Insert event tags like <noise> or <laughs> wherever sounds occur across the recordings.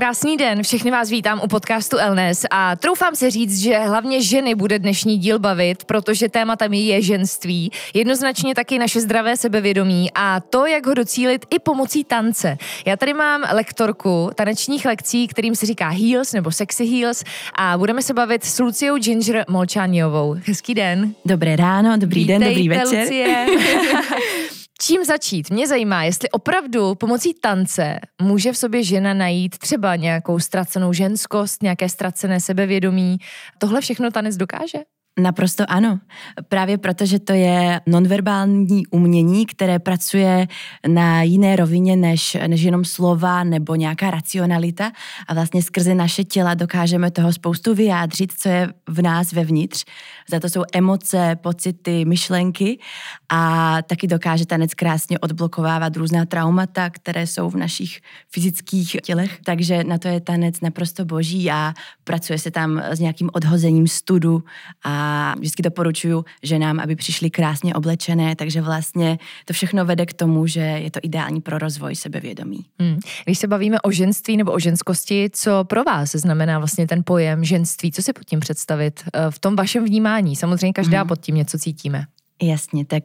Krásný den, všechny vás vítám u podcastu Elnes a troufám se říct, že hlavně ženy bude dnešní díl bavit, protože tématem je ženství, jednoznačně taky naše zdravé sebevědomí a to, jak ho docílit i pomocí tance. Já tady mám lektorku tanečních lekcí, kterým se říká Heels nebo Sexy Heels a budeme se bavit s Luciou Ginger Molčániovou. Hezký den. Dobré ráno, dobrý Vítejte, den, dobrý večer. Lucie. <laughs> čím začít? Mě zajímá, jestli opravdu pomocí tance může v sobě žena najít třeba nějakou ztracenou ženskost, nějaké ztracené sebevědomí. Tohle všechno tanec dokáže? Naprosto ano. Právě proto, že to je nonverbální umění, které pracuje na jiné rovině než, než jenom slova nebo nějaká racionalita a vlastně skrze naše těla dokážeme toho spoustu vyjádřit, co je v nás vevnitř. Za to jsou emoce, pocity, myšlenky a taky dokáže tanec krásně odblokovávat různá traumata, které jsou v našich fyzických tělech, takže na to je tanec naprosto boží a pracuje se tam s nějakým odhozením studu a vždycky doporučuju ženám, aby přišly krásně oblečené, takže vlastně to všechno vede k tomu, že je to ideální pro rozvoj sebevědomí. Hmm. Když se bavíme o ženství nebo o ženskosti, co pro vás znamená vlastně ten pojem ženství? Co si pod tím představit eh, v tom vašem vnímání? Samozřejmě každá hmm. pod tím něco cítíme. Jasně, tak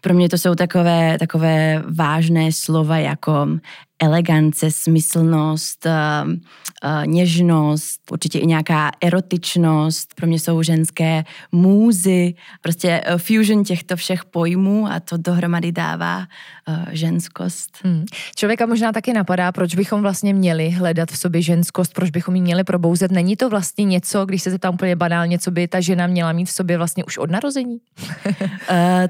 pro mě to jsou takové, takové vážné slova jako elegance, smyslnost, uh, uh, něžnost, určitě i nějaká erotičnost. Pro mě jsou ženské můzy, prostě uh, fusion těchto všech pojmů a to dohromady dává ženskost. Hmm. Člověka možná taky napadá, proč bychom vlastně měli hledat v sobě ženskost, proč bychom ji měli probouzet. Není to vlastně něco, když se zeptám úplně banálně, co by ta žena měla mít v sobě vlastně už od narození? uh,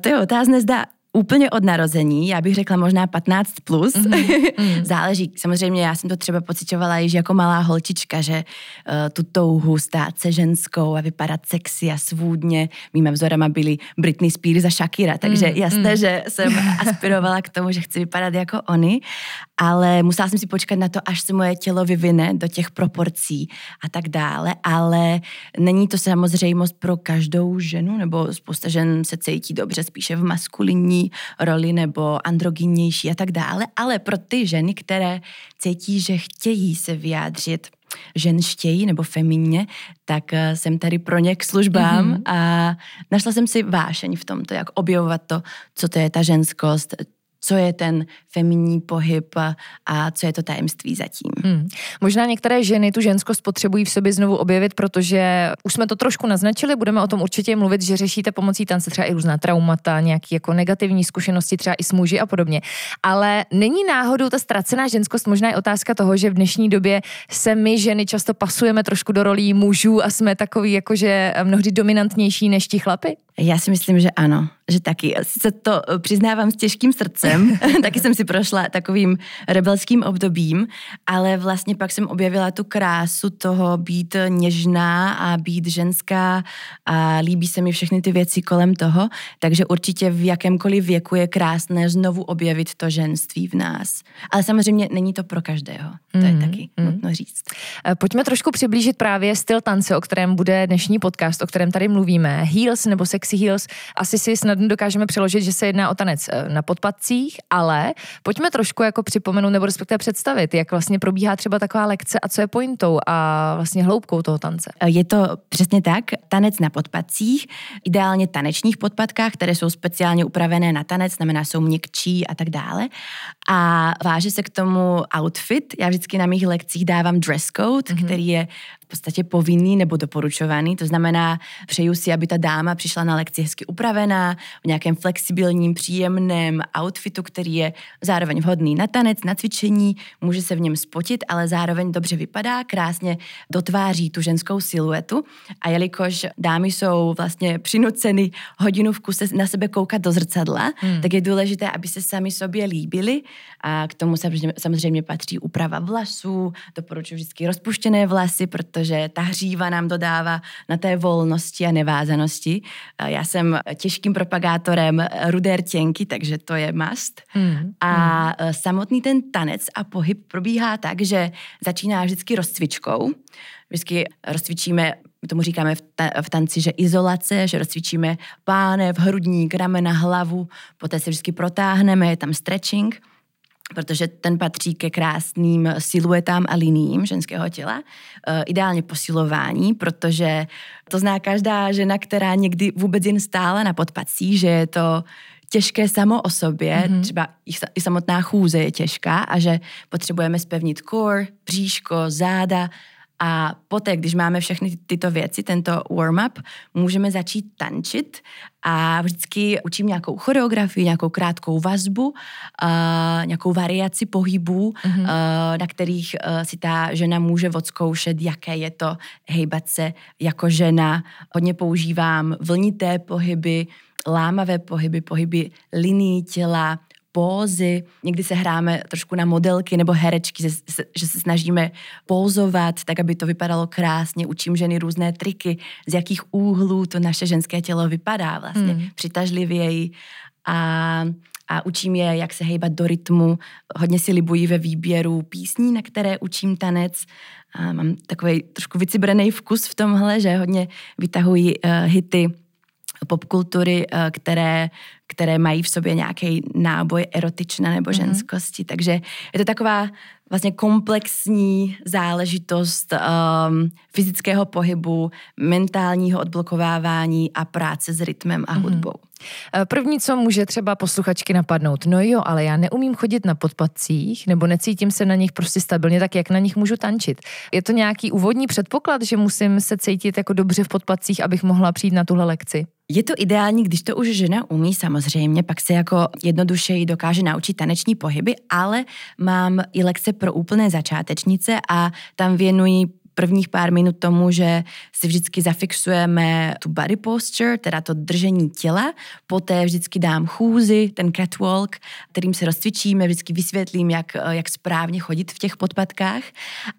to je otázné, zda úplně od narození, já bych řekla možná 15 plus. Mm-hmm. <laughs> Záleží. Samozřejmě já jsem to třeba pocitovala již jako malá holčička, že uh, tu touhu stát se ženskou a vypadat sexy a svůdně. Mýma vzorama byly Britney Spears a Shakira, takže mm, jasné, mm. že jsem <laughs> aspirovala k tomu, že chci vypadat jako oni, ale musela jsem si počkat na to, až se moje tělo vyvine do těch proporcí a tak dále, ale není to samozřejmost pro každou ženu, nebo spousta žen se cítí dobře spíše v maskulinní roli nebo androgynnější a tak dále, ale pro ty ženy, které cítí, že chtějí se vyjádřit ženštěji nebo feminně, tak eh, jsem tady pro ně k službám mm-hmm. a našla jsem si vášeň v tomto, jak objevovat to, co to je ta ženskost, co je ten feminní pohyb a co je to tajemství zatím. Hmm. Možná některé ženy tu ženskost potřebují v sobě znovu objevit, protože už jsme to trošku naznačili, budeme o tom určitě mluvit, že řešíte pomocí tance třeba i různá traumata, nějaké jako negativní zkušenosti třeba i s muži a podobně. Ale není náhodou ta ztracená ženskost možná je otázka toho, že v dnešní době se my ženy často pasujeme trošku do rolí mužů a jsme takový jakože mnohdy dominantnější než ti chlapy? Já si myslím, že ano, že taky. Se to přiznávám s těžkým srdcem, <laughs> taky jsem si prošla takovým rebelským obdobím, ale vlastně pak jsem objevila tu krásu toho být něžná a být ženská a líbí se mi všechny ty věci kolem toho, takže určitě v jakémkoliv věku je krásné znovu objevit to ženství v nás. Ale samozřejmě není to pro každého, to je mm, taky mm. nutno říct. Eh, pojďme trošku přiblížit právě styl tance, o kterém bude dnešní podcast, o kterém tady mluvíme. Heels nebo sexy heels, asi si snadno dokážeme přeložit, že se jedná o tanec eh, na podpadcích, ale pojďme trošku jako připomenout nebo respektive představit, jak vlastně probíhá třeba taková lekce a co je pointou a vlastně hloubkou toho tance. Je to přesně tak, tanec na podpadcích, ideálně tanečních podpadkách, které jsou speciálně upravené na tanec, znamená jsou měkčí a tak dále. A váže se k tomu outfit. Já vždycky na mých lekcích dávám dress code, mm-hmm. který je v podstatě povinný nebo doporučovaný. To znamená, přeju si, aby ta dáma přišla na lekci hezky upravená, v nějakém flexibilním, příjemném outfitu, který je zároveň vhodný na tanec, na cvičení, může se v něm spotit, ale zároveň dobře vypadá, krásně dotváří tu ženskou siluetu. A jelikož dámy jsou vlastně přinuceny hodinu v kuse na sebe koukat do zrcadla, hmm. tak je důležité, aby se sami sobě líbili. A k tomu samozřejmě patří úprava vlasů, doporučuji vždycky rozpuštěné vlasy, protože ta hříva nám dodává na té volnosti a nevázanosti. Já jsem těžkým propagátorem rudé rtěnky, takže to je must. Hmm. A hmm. samotný ten tanec a pohyb probíhá tak, že začíná vždycky rozcvičkou. Vždycky rozcvičíme my tomu říkáme v, ta, v tanci, že izolace, že rozcvičíme pánev, hrudník, ramena, hlavu, poté se vždycky protáhneme, je tam stretching protože ten patří ke krásným siluetám a liním ženského těla. E, ideálně posilování, protože to zná každá žena, která někdy vůbec jen stála na podpacích, že je to těžké samo o sobě, mm-hmm. třeba i samotná chůze je těžká a že potřebujeme spevnit core, bříško, záda a poté, když máme všechny tyto věci, tento warm-up, můžeme začít tančit a vždycky učím nějakou choreografii, nějakou krátkou vazbu, uh, nějakou variaci pohybů, mm-hmm. uh, na kterých uh, si ta žena může odzkoušet, jaké je to hejbat se jako žena. Hodně používám vlnité pohyby, lámavé pohyby, pohyby liní těla, pózy. Někdy se hráme trošku na modelky nebo herečky, že, že se snažíme pózovat, tak aby to vypadalo krásně. Učím ženy různé triky, z jakých úhlů to naše ženské tělo vypadá vlastně, hmm. přitažlivěji. A a učím je, jak se hejbat do rytmu. Hodně si libují ve výběru písní, na které učím tanec. A mám takový trošku vycibrený vkus v tomhle, že hodně vytahují uh, hity popkultury, uh, které které mají v sobě nějaký náboj erotična nebo mhm. ženskosti. Mm-hmm. Takže je to taková vlastně komplexní záležitost um, fyzického pohybu, mentálního odblokovávání a práce s rytmem a mhm. hudbou. Mm-hmm. První, co může třeba posluchačky napadnout, no jo, ale já neumím chodit na podpadcích, nebo necítím se na nich prostě stabilně, tak jak na nich můžu tančit? Je to nějaký úvodní předpoklad, že musím se cítit jako dobře v podpadcích, abych mohla přijít na tuhle lekci? Je to ideální, když to už žena umí samozřejmě, pak se jako jednodušeji dokáže naučit taneční pohyby, ale mám i lekce pro úplné začátečnice a tam věnují prvních pár minut tomu, že si vždycky zafixujeme tu body posture, teda to držení těla, poté vždycky dám chůzi, ten catwalk, kterým se rozcvičíme, vždycky vysvětlím, jak, jak správně chodit v těch podpatkách.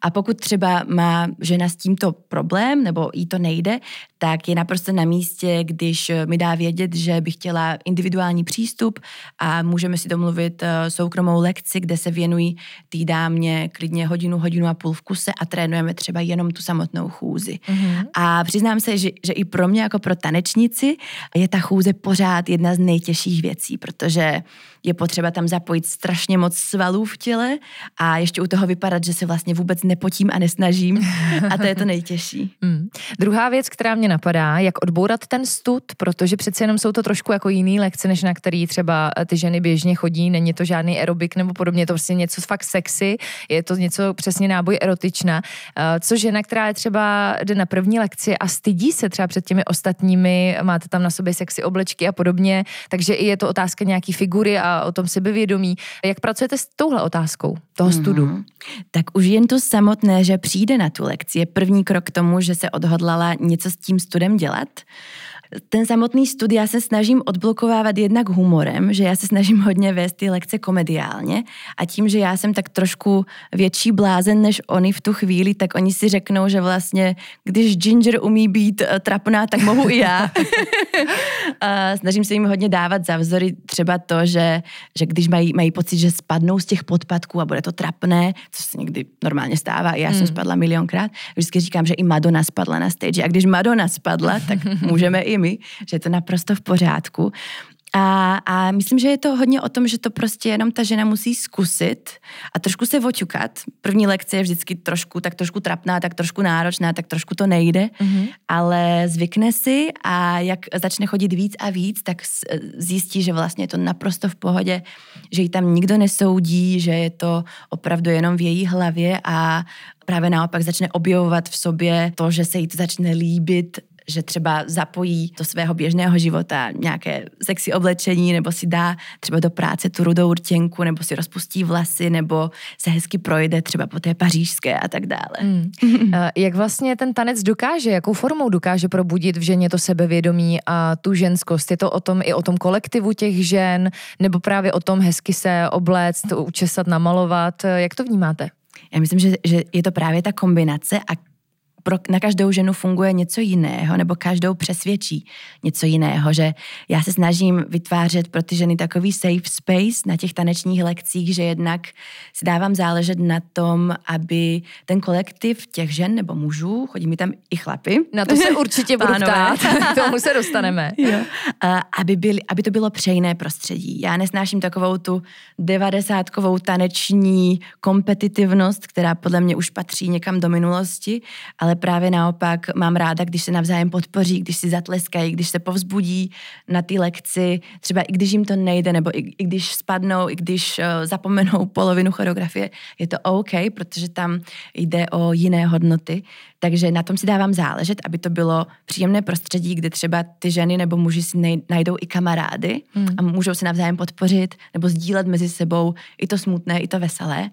A pokud třeba má žena s tímto problém nebo jí to nejde, tak je naprosto na místě, když mi dá vědět, že by chtěla individuální přístup a můžeme si domluvit eh, soukromou lekci, kde se věnují té dámě klidně hodinu, hodinu a půl v kuse a trénujeme třeba jenom tu samotnou chůzi. Mm-hmm. A přiznám se, že, že i pro mě jako pro tanečnici je ta chůze pořád jedna z nejtěžších věcí, protože je potřeba tam zapojit strašně moc svalů v těle a ještě u toho vypadat, že se vlastně vůbec nepotím a nesnažím a to je to nejtěžší. <laughs> Mm. Druhá věc, která mě napadá, jak odbourat ten stud, protože přece jenom jsou to trošku jako jiný lekce, než na který třeba ty ženy běžně chodí, není to žádný aerobik nebo podobně, je to prostě něco fakt sexy, je to něco přesně náboj erotična, eh, co žena, která je třeba jde na první lekci a stydí se třeba před těmi ostatními, máte tam na sobě sexy oblečky a podobně, takže i je to otázka nějaký figury a o tom sebevědomí. Jak pracujete s touhle otázkou toho studu? Mm-hmm. Tak už jen to samotné, že přijde na tu lekci, je první krok k tomu, že se odhodlala něco s tím studem dělat. Ten samotný stud já se snažím odblokovávat jednak humorem, že já se snažím hodně vést ty lekce komediálně a tím, že já jsem tak trošku větší blázen než oni v tu chvíli, tak oni si řeknou, že vlastně, když Ginger umí být eh, trapná, tak mohu i já. <laughs> a snažím se jim hodně dávat za vzory třeba to, že, že když mají, mají pocit, že spadnou z těch podpadků a bude to trapné, co se někdy normálně stává, já hmm. jsem spadla milionkrát, vždycky říkám, že i Madonna spadla na stage a když Madonna spadla, tak můžeme i my, že je to naprosto v pořádku. A, a myslím, že je to hodně o tom, že to prostě jenom ta žena musí zkusit a trošku se oťukat. První lekce je vždycky trošku, tak trošku trapná, tak trošku náročná, tak trošku to nejde, mm-hmm. ale zvykne si a jak začne chodit víc a víc, tak zjistí, že vlastně je to naprosto v pohodě, že ji tam nikdo nesoudí, že je to opravdu jenom v její hlavě a právě naopak začne objevovat v sobě to, že se jí to začne líbit že třeba zapojí do svého běžného života nějaké sexy oblečení, nebo si dá třeba do práce tu rudou rtěnku, nebo si rozpustí vlasy, nebo se hezky projde třeba po té pařížské a tak dále. Mm. <laughs> Jak vlastně ten tanec dokáže, jakou formou dokáže probudit v ženě to sebevědomí a tu ženskost? Je to o tom i o tom kolektivu těch žen, nebo právě o tom hezky se obléct, učesat, namalovat? Jak to vnímáte? Já myslím, že, že je to právě ta kombinace a pro, na každou ženu funguje něco jiného, nebo každou přesvědčí něco jiného, že já se snažím vytvářet pro ty ženy takový safe space na těch tanečních lekcích, že jednak si dávám záležet na tom, aby ten kolektiv těch žen nebo mužů, chodí mi tam i chlapy. Na to se určitě budu ptát, <laughs> k tomu se dostaneme. Jo. aby, byli, aby to bylo přejné prostředí. Já nesnáším takovou tu devadesátkovou taneční kompetitivnost, která podle mě už patří někam do minulosti, ale právě naopak mám ráda, když se navzájem podpoří, když si zatleskají, když se povzbudí na ty lekci, třeba i když jim to nejde, nebo i, i když spadnou, i když uh, zapomenou polovinu choreografie, je to OK, protože tam jde o jiné hodnoty. Takže na tom si dávám záležet, aby to bylo příjemné prostředí, kde třeba ty ženy nebo muži si najdou i kamarády hmm. a můžou se navzájem podpořit nebo sdílet mezi sebou i to smutné, i to veselé.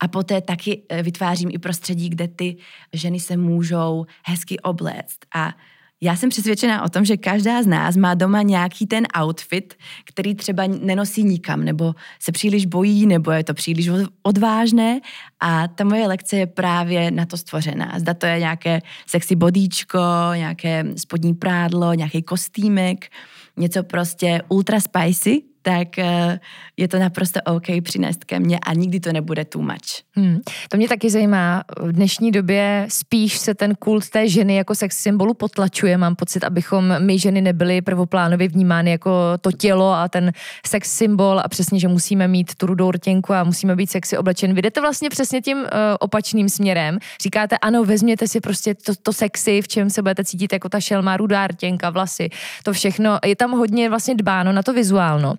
A poté taky eh, vytvářím i prostředí, kde ty ženy se můžou hezky obléct. A já jsem přesvědčená o tom, že každá z nás má doma nějaký ten outfit, který třeba nenosí nikam, nebo se příliš bojí, nebo je to příliš odvážné. A ta moje lekce je právě na to stvořená. Zda to je nějaké sexy bodíčko, nějaké spodní prádlo, nějaký kostýmek, něco prostě ultra spicy, tak eh, je to naprosto OK přinést ke mně a nikdy to nebude too much. Hmm. To mě taky zajímá. V dnešní době spíš se ten kult té ženy jako sex symbolu potlačuje. Mám pocit, abychom my ženy nebyly prvoplánově vnímány jako to tělo a ten sex symbol a přesně, že musíme mít tu rudou rtěnku a musíme být sexy oblečen. Vy jdete vlastně přesně tím uh, opačným směrem. Říkáte, ano, vezměte si prostě to, to sexy, v čem se budete cítit jako ta šelma, rudá rtěnka, vlasy, to všechno. Je tam hodně vlastně dbáno na to vizuálno.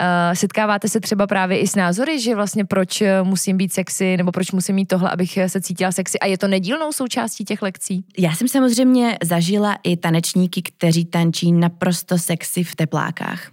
Uh, setkáváte se třeba právě i s názory, že vlastně proč eh, musím být sexy nebo proč musím mít tohle, abych se cítila sexy a je to nedílnou součástí těch lekcí? Já jsem samozřejmě zažila i tanečníky, kteří tančí naprosto sexy v teplákách.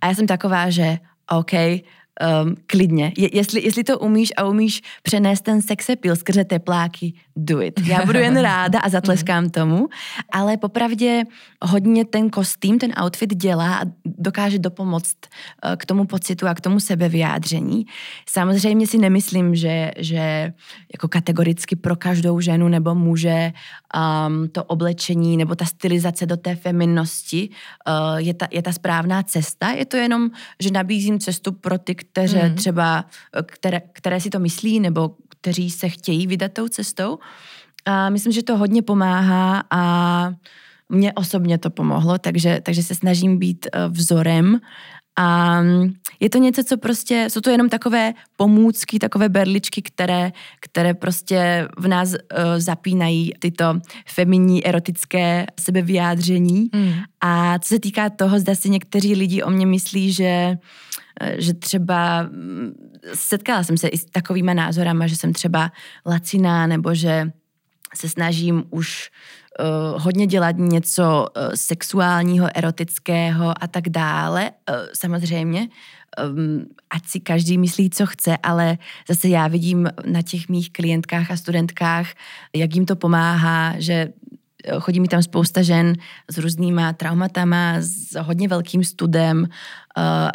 A já jsem taková, že OK, um, klidně. Je, jestli, jestli to umíš a umíš přenést ten sexepil skrze tepláky, do it. Já budu jen <laughs> ráda a zatleskám tomu, ale popravdě hodně ten kostým, ten outfit dělá a dokáže dopomoct uh, k tomu pocitu a k tomu sebevyjádření. Samozřejmě si nemyslím, že, že jako kategoricky pro každou ženu nebo muže um, to oblečení nebo ta stylizace do té feminnosti uh, je, ta, je ta správná cesta. Je to jenom, že nabízím cestu pro ty, kteří mm. třeba, které, které si to myslí nebo kteří se chtějí vydat tou cestou. A myslím, že to hodně pomáhá a mně osobně to pomohlo, takže, takže se snažím být eh, vzorem a je to něco, co prostě, jsou to jenom takové pomůcky, takové berličky, které, které prostě v nás uh, zapínají tyto feminní erotické sebevyjádření. Mm. A co se týká toho, zda si někteří lidi o mě myslí, že že třeba mm, setkala jsem se i s takovýma názorama, že jsem třeba laciná nebo že se snažím už uh, hodně dělat něco uh, sexuálního, erotického a tak dále. Uh, samozřejmě, um, ať si každý myslí, co chce, ale zase já vidím na těch mých klientkách a studentkách, jak jim to pomáhá, že chodí mi tam spousta žen s různýma traumatama, s hodně velkým studem uh,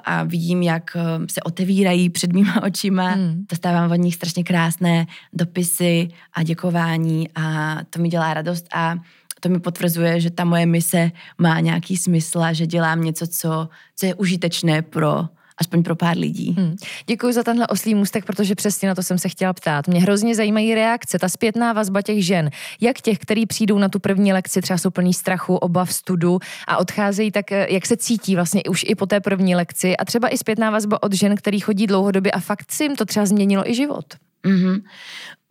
a vidím, jak uh, se otevírají před mýma <laughs> očima. Hmm. Dostávám od nich strašně krásné dopisy a děkování a to mi dělá radost a to mi potvrzuje, že ta moje mise má nějaký smysl a že dělám něco, co, co je užitečné pro aspoň pro pár lidí. Hmm. Děkuji za tenhle oslý můstek, protože přesně na to jsem se chtěla ptát. Mě hrozně zajímají reakce, ta zpětná vazba těch žen, jak těch, kteří přijdou na tu první lekci, třeba jsou plný strachu, obav, studu a odcházejí, tak eh, jak se cítí vlastně už i po té první lekci a třeba i zpětná vazba od žen, který chodí dlouhodobě a fakt si jim to třeba změnilo i život. Mm-hmm.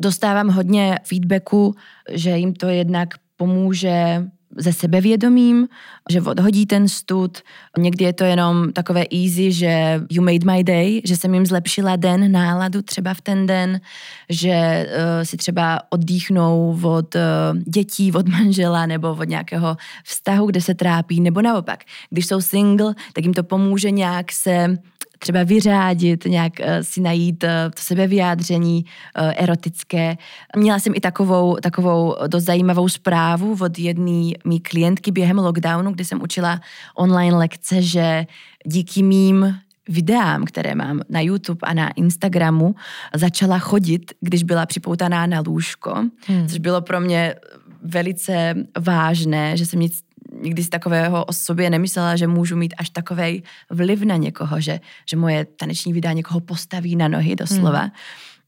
Dostávám hodně feedbacku, že jim to jednak pomůže se sebevědomím, že odhodí ten stud. Někdy je to jenom takové easy, že you made my day, že jsem jim zlepšila den, náladu třeba v ten den, že uh, si třeba oddýchnou od uh, dětí, od manžela nebo od nějakého vztahu, kde se trápí, nebo naopak. Když jsou single, tak jim to pomůže nějak se třeba vyřádit, nějak uh, si najít uh, to sebevyjádření uh, erotické. Měla jsem i takovou, takovou dost zajímavou zprávu od jedné mý klientky během lockdownu, kdy jsem učila online lekce, že díky mým videám, které mám na YouTube a na Instagramu, začala chodit, když byla připoutaná na lůžko, hmm. což bylo pro mě velice vážné, že jsem nic nikdy z takového o sobě nemyslela, že můžu mít až takový vliv na někoho, že, že moje taneční videa někoho postaví na nohy doslova. Hmm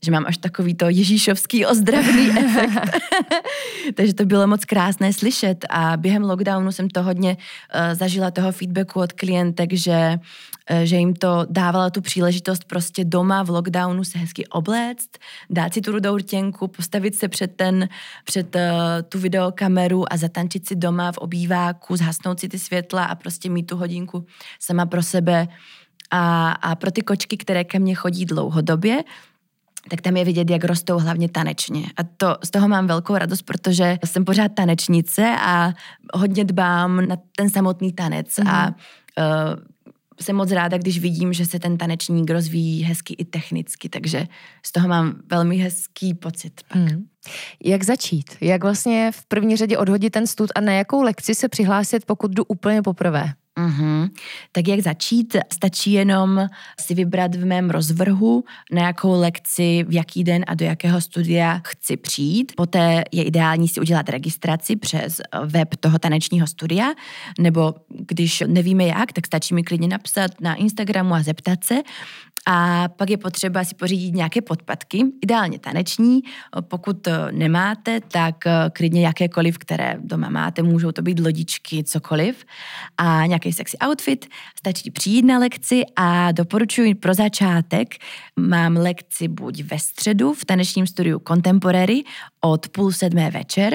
že mám až takový to ježíšovský ozdravný <laughs> efekt. <laughs> Takže to bylo moc krásné slyšet a během lockdownu jsem to hodně uh, zažila toho feedbacku od klientek, že, uh, že jim to dávalo tu příležitost prostě doma v lockdownu se hezky obléct, dát si tu rudou rtěnku, postavit se před ten, před uh, tu videokameru a zatančit si doma v obýváku, zhasnout si ty světla a prostě mít tu hodinku sama pro sebe a, a pro ty kočky, které ke mně chodí dlouhodobě, tak tam je vidět, jak rostou hlavně tanečně. A to, z toho mám velkou radost, protože jsem pořád tanečnice a hodně dbám na ten samotný tanec mm. a uh, jsem moc ráda, když vidím, že se ten tanečník rozvíjí hezky i technicky, takže z toho mám velmi hezký pocit. Pak. Mm. Jak začít? Jak vlastně v první řadě odhodit ten stud a na jakou lekci se přihlásit, pokud jdu úplně poprvé? Mm-hmm. Tak jak začít? Stačí jenom si vybrat v mém rozvrhu, na jakou lekci, v jaký den a do jakého studia chci přijít. Poté je ideální si udělat registraci přes web toho tanečního studia, nebo když nevíme jak, tak stačí mi klidně napsat na Instagramu a zeptat se. A pak je potřeba si pořídit nějaké podpatky, ideálně taneční. Pokud nemáte, tak klidně jakékoliv, které doma máte, můžou to být lodičky, cokoliv. A nějaký sexy outfit, stačí přijít na lekci a doporučuji pro začátek, mám lekci buď ve středu v tanečním studiu Contemporary od půl sedmé večer,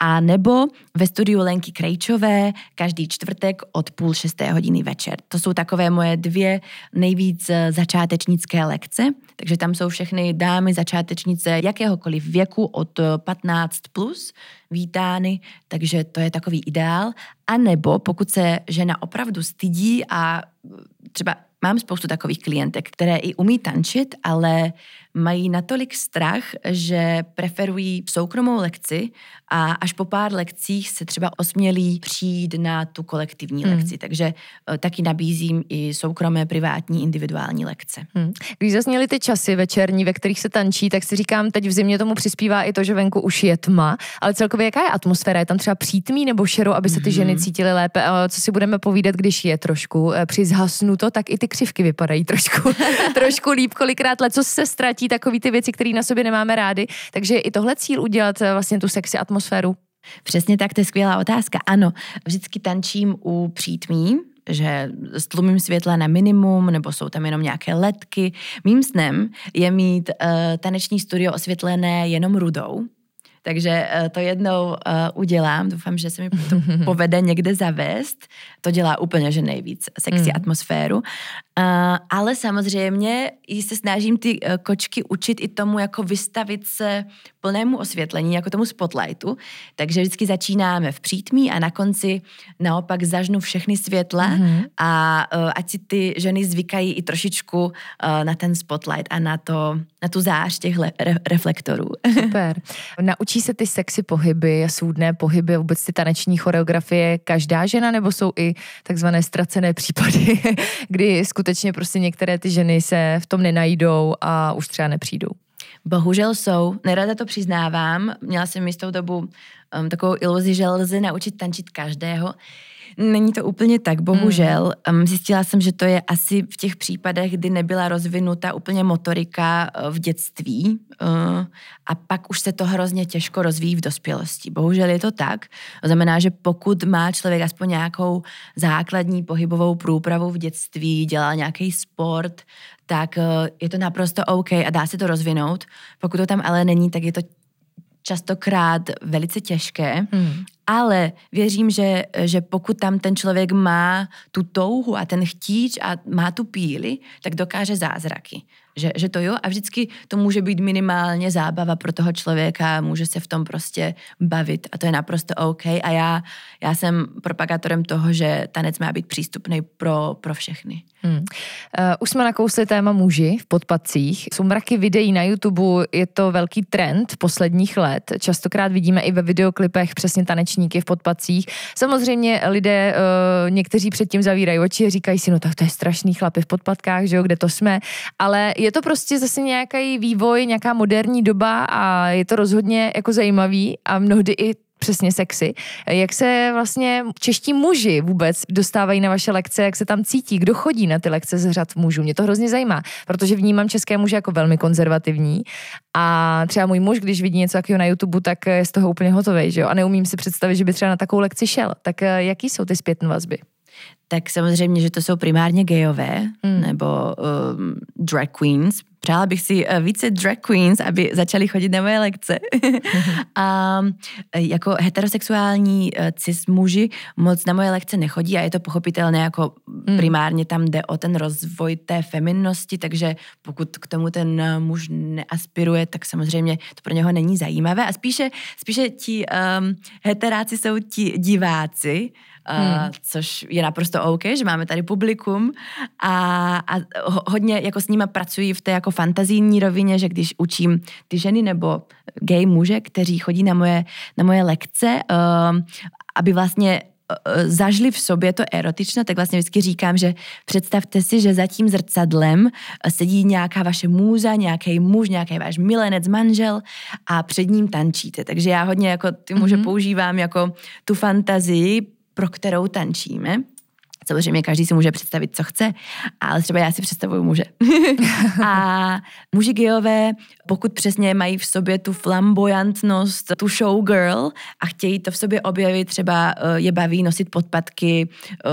a nebo ve studiu Lenky Krejčové každý čtvrtek od půl šesté hodiny večer. To jsou takové moje dvě nejvíc eh, začátečnické lekce, takže tam jsou všechny dámy začátečnice jakéhokoliv věku od 15 eh, plus vítány, takže to je takový ideál. A nebo pokud se žena opravdu stydí a eh, třeba mám spoustu takových klientek, které i umí tančit, ale mají natolik strach, že preferují soukromou lekci a až po pár lekcích se třeba osmělí přijít na tu kolektivní hmm. lekci. Takže uh, taky nabízím i soukromé, privátní, individuální lekce. Hmm. Když zazněly ty časy večerní, ve kterých se tančí, tak si říkám, teď v zimě tomu přispívá i to, že venku už je tma, ale celkově jaká je atmosféra? Je tam třeba přítmí nebo šero, aby se ty ženy hmm. cítily lépe? A co si budeme povídat, když je trošku eh, při to, tak i ty křivky vypadají trošku, <laughs> trošku líp, kolikrát co se ztratí platí takový ty věci, které na sobě nemáme rádi. Takže i tohle cíl udělat eh, vlastně tu sexy atmosféru. Přesně tak, to je skvělá otázka. Ano, vždycky tančím u přítmí, že stlumím světla na minimum, nebo jsou tam jenom nějaké ledky. Mým snem je mít uh, taneční studio osvětlené jenom rudou, takže uh, to jednou uh, udělám, doufám, že se mi to <laughs> povede někde zavést. To dělá úplně, že nejvíc sexy mm. atmosféru. Uh, ale samozřejmě se snažím ty uh, kočky učit i tomu, jako vystavit se plnému osvětlení, jako tomu spotlightu. Takže vždycky začínáme v přítmí a na konci naopak zažnu všechny světla mm-hmm. a uh, ať si ty ženy zvykají i trošičku uh, na ten spotlight a na, to, na tu zář těch le- re- reflektorů. <laughs> Super. Naučí se ty sexy pohyby, svůdné pohyby, vůbec ty taneční choreografie každá žena, nebo jsou i takzvané ztracené případy, <laughs> kdy skutečně skutečně prostě některé ty ženy se v tom nenajdou a už třeba nepřijdou. Bohužel jsou, nerada to přiznávám, měla jsem jistou dobu um, takovou iluzi, že lze naučit tančit každého. Není to úplně tak, bohužel. Mm. Zjistila jsem, že to je asi v těch případech, kdy nebyla rozvinuta úplně motorika eh, v dětství eh, a pak už se to hrozně těžko rozvíjí v dospělosti. Bohužel je to tak. To znamená, že pokud má člověk aspoň nějakou základní pohybovou průpravu v dětství, dělal nějaký sport, tak eh, je to naprosto OK a dá se to rozvinout. Pokud to tam ale není, tak je to častokrát velice těžké, hmm. ale věřím, že, že pokud tam ten člověk má tu touhu a ten chtíč a má tu píli, tak dokáže zázraky. Že, že to jo a vždycky to může být minimálně zábava pro toho člověka, může se v tom prostě bavit a to je naprosto OK a já, já jsem propagátorem toho, že tanec má být přístupný pro, pro všechny. Hmm. Uh, už jsme nakousli téma muži v podpacích. Jsou mraky videí na YouTube, je to velký trend posledních let. Častokrát vidíme i ve videoklipech přesně tanečníky v podpacích. Samozřejmě lidé, uh, někteří předtím zavírají oči a říkají si, no tak to je strašný chlapy v podpatkách, že jo, kde to jsme. Ale je to prostě zase nějaký vývoj, nějaká moderní doba a je to rozhodně jako zajímavý a mnohdy i přesně sexy. Jak se vlastně čeští muži vůbec dostávají na vaše lekce, jak se tam cítí, kdo chodí na ty lekce z řad mužů? Mě to hrozně zajímá, protože vnímám české muže jako velmi konzervativní a třeba můj muž, když vidí něco takového na YouTube, tak je z toho úplně hotový, že jo? A neumím si představit, že by třeba na takovou lekci šel. Tak eh, jaký jsou ty zpětné vazby? Tak samozřejmě, že to jsou primárně gejové mm. nebo um, drag queens. Přála bych si uh, více drag queens, aby začali chodit na moje lekce. <laughs> a jako heterosexuální uh, cis muži moc na moje lekce nechodí a je to pochopitelné, jako mm. primárně tam jde o ten rozvoj té feminnosti, takže pokud k tomu ten muž neaspiruje, tak samozřejmě to pro něho není zajímavé a spíše, spíše ti um, heteráci jsou ti diváci, hmm. což je naprosto OK, že máme tady publikum a, a hodně jako s nimi pracuji v té jako fantazijní rovině, že když učím ty ženy nebo gay muže, kteří chodí na moje, na moje lekce, uh, aby vlastně uh, zažili v sobě to erotično, tak vlastně vždycky říkám, že představte si, že za tím zrcadlem sedí nějaká vaše můza, nějaký muž, nějaký váš milenec, manžel a před ním tančíte. Takže já hodně jako ty muže mm-hmm. používám jako tu fantazii pro kterou tančíme. Samozřejmě každý si může představit, co chce, ale třeba já si představuju muže. <laughs> a muži geové, pokud přesně mají v sobě tu flamboyantnost, tu showgirl a chtějí to v sobě objevit, třeba eh, je baví nosit podpatky,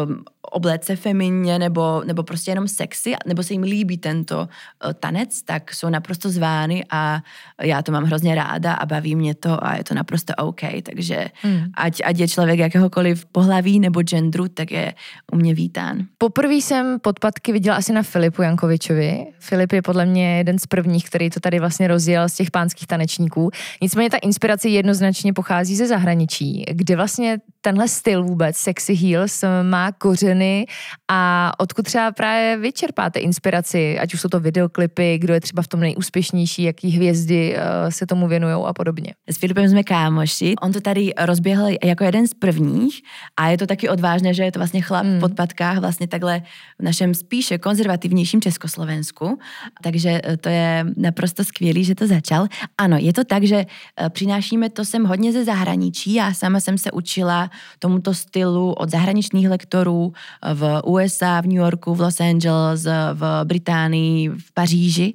um, obléct se feminně nebo, nebo prostě jenom sexy, nebo se jim líbí tento uh, tanec, tak jsou naprosto zvány a já to mám hrozně ráda a baví mě to a je to naprosto OK, takže mm. ať, ať je člověk jakéhokoliv pohlaví nebo genderu, tak je u mě vítán. Poprvé jsem podpatky viděla asi na Filipu Jankovičovi. Filip je podle mě jeden z prvních, který to tady vlastně rozjel z těch pánských tanečníků. Nicméně ta inspirace jednoznačně pochází ze zahraničí, kde vlastně tenhle styl vůbec, sexy heels, má kořeny a odkud třeba právě vyčerpáte inspiraci, ať už jsou to videoklipy, kdo je třeba v tom nejúspěšnější, jaký hvězdy uh, se tomu věnují a podobně. S Filipem jsme kámoši, on to tady rozběhl jako jeden z prvních a je to taky odvážné, že je to vlastně chlap mm. v podpatkách vlastně takhle v našem spíše konzervativnějším Československu, takže eh, to je naprosto skvělý, že to začal. Ano, je to tak, že eh, přinášíme to sem hodně ze zahraničí, já sama jsem se učila tomuto stylu od zahraničních lektorů v USA, v New Yorku, v Los Angeles, v Británii, v Paříži.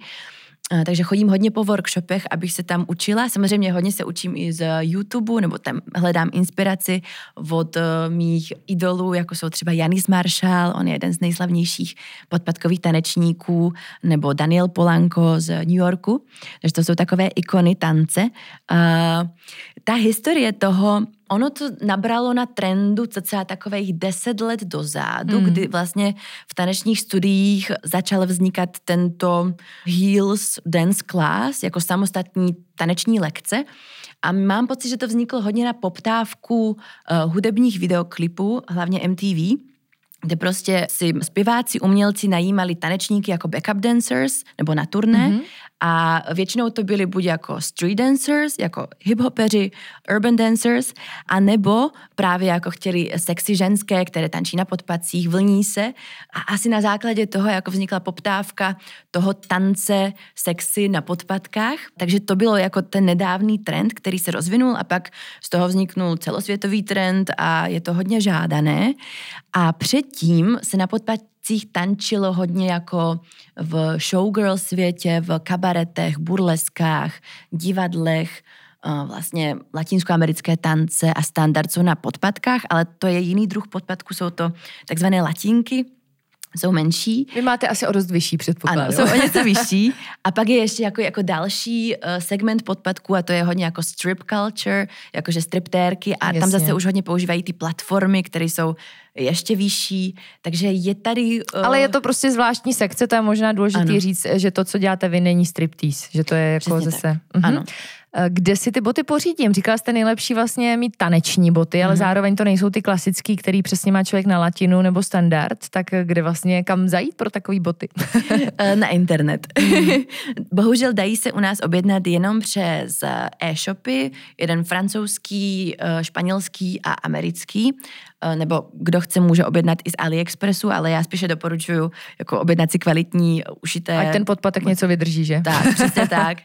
Takže chodím hodně po workshopech, abych se tam učila. Samozřejmě hodně se učím i z YouTube, nebo tam hledám inspiraci od mých idolů, jako jsou třeba Janis Marshall, on je jeden z nejslavnějších podpadkových tanečníků, nebo Daniel Polanco z New Yorku. Takže to jsou takové ikony tance. Ta historie toho, ono to nabralo na trendu cca takových deset let dozadu, mm. kdy vlastně v tanečních studiích začal vznikat tento Heels Dance Class jako samostatní taneční lekce. A mám pocit, že to vzniklo hodně na poptávku uh, hudebních videoklipů, hlavně MTV, kde prostě si zpěváci, umělci najímali tanečníky jako backup dancers nebo na turné mm-hmm. A většinou to byly buď jako street dancers, jako hiphopeři, urban dancers, a nebo právě jako chtěli sexy ženské, které tančí na podpacích, vlní se. A asi na základě toho jako vznikla poptávka toho tance sexy na podpatkách. Takže to bylo jako ten nedávný trend, který se rozvinul a pak z toho vzniknul celosvětový trend a je to hodně žádané. A předtím se na podpatích akcích tančilo hodně jako v showgirl světě, v kabaretech, burleskách, divadlech, vlastně latinskoamerické tance a standard jsou na podpatkách, ale to je jiný druh podpatku, jsou to takzvané latinky, jsou menší. Vy máte asi o dost vyšší předpoklad. Ano, jsou o něco <laughs> vyšší. A pak je ještě jako, jako další uh, segment podpadku a to je hodně jako strip culture, jakože striptérky a Jasně. tam zase už hodně používají ty platformy, které jsou ještě vyšší, takže je tady... Uh... Ale je to prostě zvláštní sekce, to je možná důležité říct, že to, co děláte vy, není striptease, že to je jako Přesně zase... Tak. Mhm. Ano. Eh, kde si ty boty pořídím? Říkala jste nejlepší vlastně mít taneční boty, ale mm. zároveň to nejsou ty klasický, který přesně má člověk na latinu nebo standard, tak kde vlastně kam zajít pro takové boty? <laughs> Eh, na internet. Mm. <laughs> Bohužel dají se u nás objednat jenom přes eh, e-shopy, jeden francouzský, španělský a americký. Eh, nebo kdo chce, může objednat i z AliExpressu, ale já spíše doporučuju jako objednat si kvalitní ušité. Ať ten podpatek něco vydrží, že? Tak, přesně <laughs> tak.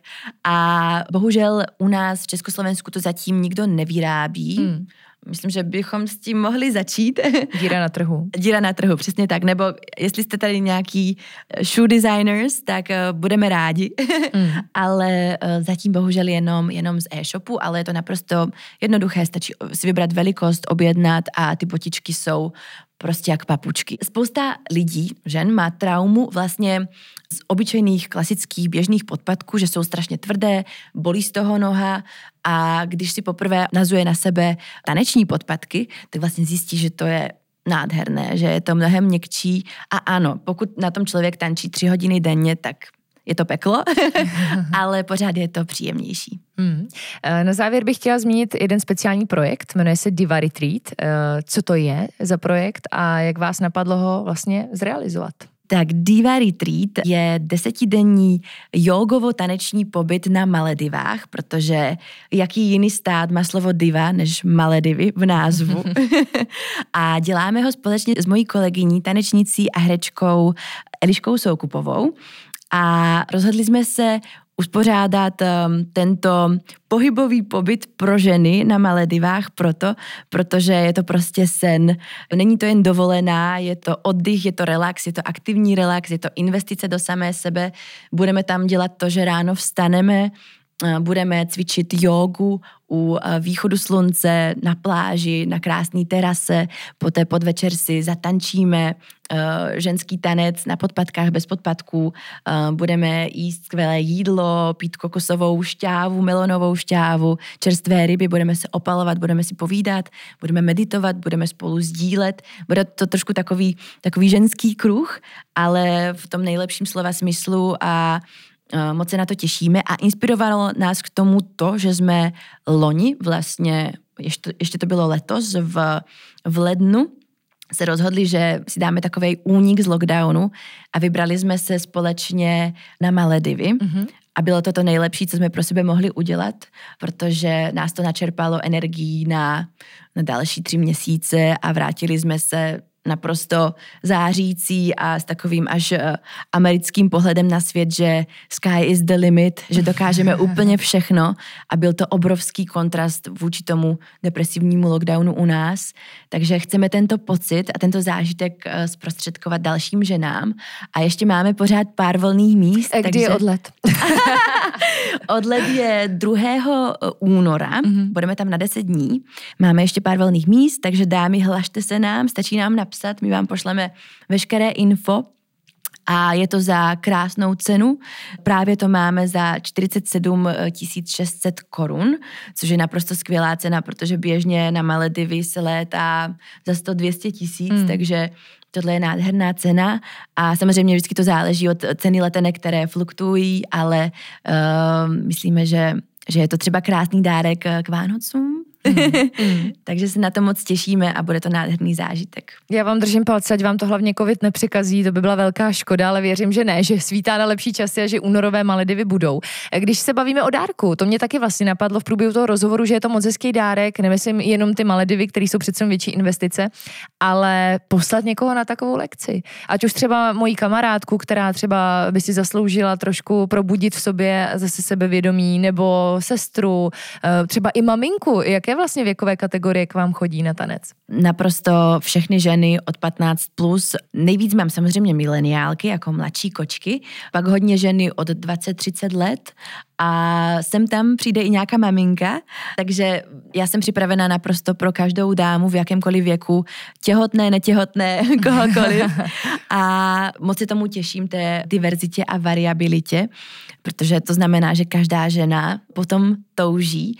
A bohužel bohužel u nás v Československu to zatím nikdo nevyrábí. Hmm. Myslím, že bychom s tím mohli začít. <laughs> Díra na trhu. Díra na trhu, přesně tak. Nebo jestli jste tady nějaký eh, shoe designers, tak uh, budeme rádi. <laughs> Mm. ale uh, zatím bohužel jenom, jenom z e-shopu, ale je to naprosto jednoduché. Stačí si vybrat velikost, objednat a ty botičky jsou prostě jak papučky. Spousta lidí, žen, má traumu vlastně z obyčejných klasických běžných podpadků, že jsou strašně tvrdé, bolí z toho noha a když si poprvé nazuje na sebe taneční podpadky, tak vlastně zjistí, že to je nádherné, že je to mnohem měkčí a ano, pokud na tom člověk tančí tři hodiny denně, tak je to peklo, <laughs> ale pořád je to příjemnější. Hmm. Na závěr bych chtěla zmínit jeden speciální projekt, jmenuje se Diva Retreat. Eh, co to je za projekt a jak vás napadlo ho vlastně zrealizovat? Tak Diva Retreat je desetidenní jogovo-taneční pobyt na Maledivách, protože jaký jiný stát má slovo diva než Maledivy v názvu. <laughs> a děláme ho společně s mojí kolegyní, tanečnicí a herečkou Eliškou Soukupovou. A rozhodli jsme se uspořádat um, tento pohybový pobyt pro ženy na Maledivách proto, protože je to prostě sen. Není to jen dovolená, je to oddych, je to relax, je to aktivní relax, je to investice do samé sebe. Budeme tam dělat to, že ráno vstaneme, budeme cvičit jogu u východu slunce na pláži, na krásné terase, poté podvečer si zatančíme ženský tanec na podpadkách bez podpadků, budeme jíst skvělé jídlo, pít kokosovou šťávu, melonovou šťávu, čerstvé ryby, budeme se opalovat, budeme si povídat, budeme meditovat, budeme spolu sdílet. Bude to trošku takový, takový ženský kruh, ale v tom nejlepším slova smyslu a Eh, moc se na to těšíme a inspirovalo nás k tomu to, že jsme loni vlastně, ještě, ještě to bylo letos v, v lednu, se rozhodli, že si dáme takový únik z lockdownu a vybrali jsme se společně na Maledivy. Mm-hmm. A bylo to to nejlepší, co jsme pro sebe mohli udělat, protože nás to načerpalo energií na, na další tři měsíce a vrátili jsme se naprosto zářící a s takovým až eh, americkým pohledem na svět, že sky is the limit, že dokážeme <laughs> úplně všechno a byl to obrovský kontrast vůči tomu depresivnímu lockdownu u nás. Takže chceme tento pocit a tento zážitek eh, zprostředkovat dalším ženám a ještě máme pořád pár volných míst. A kdy takže... je odlet? <laughs> odlet je 2. Eh, února, mm-hmm. budeme tam na 10 dní, máme ještě pár volných míst, takže dámy, hlašte se nám, stačí nám na napsat, my vám pošleme veškeré info a je to za krásnou cenu. Právě to máme za 47 600 korun, což je naprosto skvělá cena, protože běžně na Maledivy se létá za 100-200 tisíc, hmm. takže tohle je nádherná cena a samozřejmě vždycky to záleží od ceny letenek, které fluktuují, ale uh, myslíme, že, že je to třeba krásný dárek k Vánocům, Mm. <laughs> Takže se na to moc těšíme a bude to nádherný zážitek. Já vám držím palce, ať vám to hlavně covid nepřekazí, to by byla velká škoda, ale věřím, že ne, že svítá na lepší časy a že únorové Maledivy budou. Když se bavíme o dárku, to mě taky vlastně napadlo v průběhu toho rozhovoru, že je to moc hezký dárek, nemyslím jenom ty Maledivy, které jsou přece větší investice, ale poslat někoho na takovou lekci. Ať už třeba mojí kamarádku, která třeba by si zasloužila trošku probudit v sobě zase sebevědomí, nebo sestru, eh, třeba i maminku, jaké jaké vlastně věkové kategorie k vám chodí na tanec? Naprosto všechny ženy od 15 plus. Nejvíc mám samozřejmě mileniálky jako mladší kočky, pak hodně ženy od 20-30 let a sem tam přijde i nějaká maminka, takže já jsem připravena naprosto pro každou dámu v jakémkoliv věku, těhotné, netěhotné, <laughs> kohokoliv. A moc se tomu těším, té diverzitě a variabilitě, protože to znamená, že každá žena potom touží.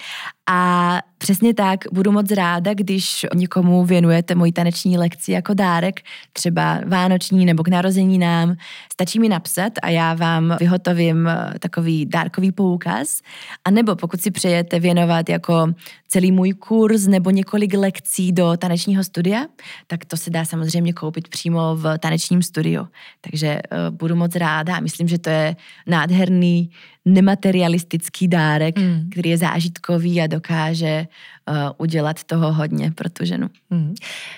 A přesně tak budu moc ráda, když někomu věnujete moji taneční lekci jako dárek, třeba vánoční nebo k narozeninám. Stačí mi napsat a já vám vyhotovím takový dárkový pouk poukaz, a nebo pokud si přejete věnovat jako celý můj kurz nebo několik lekcí do tanečního studia, tak to se dá samozřejmě koupit přímo v tanečním studiu. Takže uh, budu moc ráda a myslím, že to je nádherný nematerialistický dárek, mm. který je zážitkový a dokáže uh, udělat toho hodně pro tu ženu. Mm.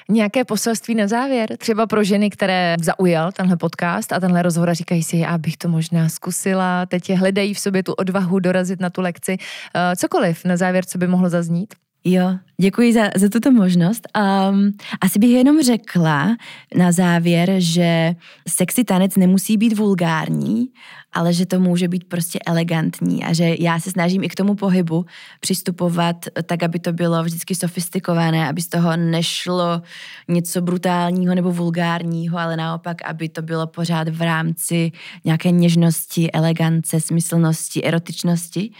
Nějaké poselství na závěr? Třeba pro ženy, které zaujal tenhle podcast a tenhle rozhovor a říkají si, já bych to možná zkusila, teď je hledají v sobě tu odvahu dorazit na tu lekci. Uh, cokoliv na závěr, co by mohlo zaznít? Jo, děkuji za, za tuto možnost. Um, asi bych jenom řekla na závěr, že sexy tanec nemusí být vulgární, ale že to může být prostě elegantní a že já se snažím i k tomu pohybu přistupovat tak, aby to bylo vždycky sofistikované, aby z toho nešlo něco brutálního nebo vulgárního, ale naopak, aby to bylo pořád v rámci nějaké něžnosti, elegance, smyslnosti, erotičnosti.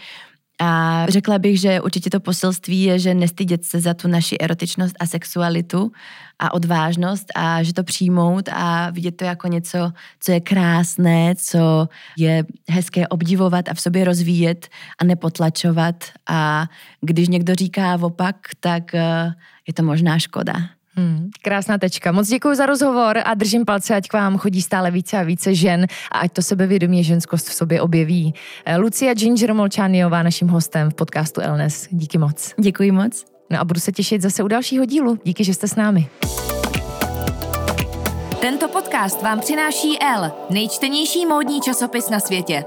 A řekla bych, že určitě to poselství je, že nestydět se za tu naši erotičnost a sexualitu a odvážnost a že to přijmout a vidět to jako něco, co je krásné, co je hezké obdivovat a v sobě rozvíjet a nepotlačovat. A když někdo říká opak, tak eh, je to možná škoda. Hmm, krásná tečka. Moc děkuji za rozhovor a držím palce, ať k vám chodí stále více a více žen a ať to sebevědomí ženskost v sobě objeví. Eh, Lucia Ginger Molčániová naším hostem v podcastu Elnes. Díky moc. Děkuji moc. No a budu se těšit zase u dalšího dílu. Díky, že jste s námi. Tento podcast vám přináší L, nejčtenější módní časopis na světě.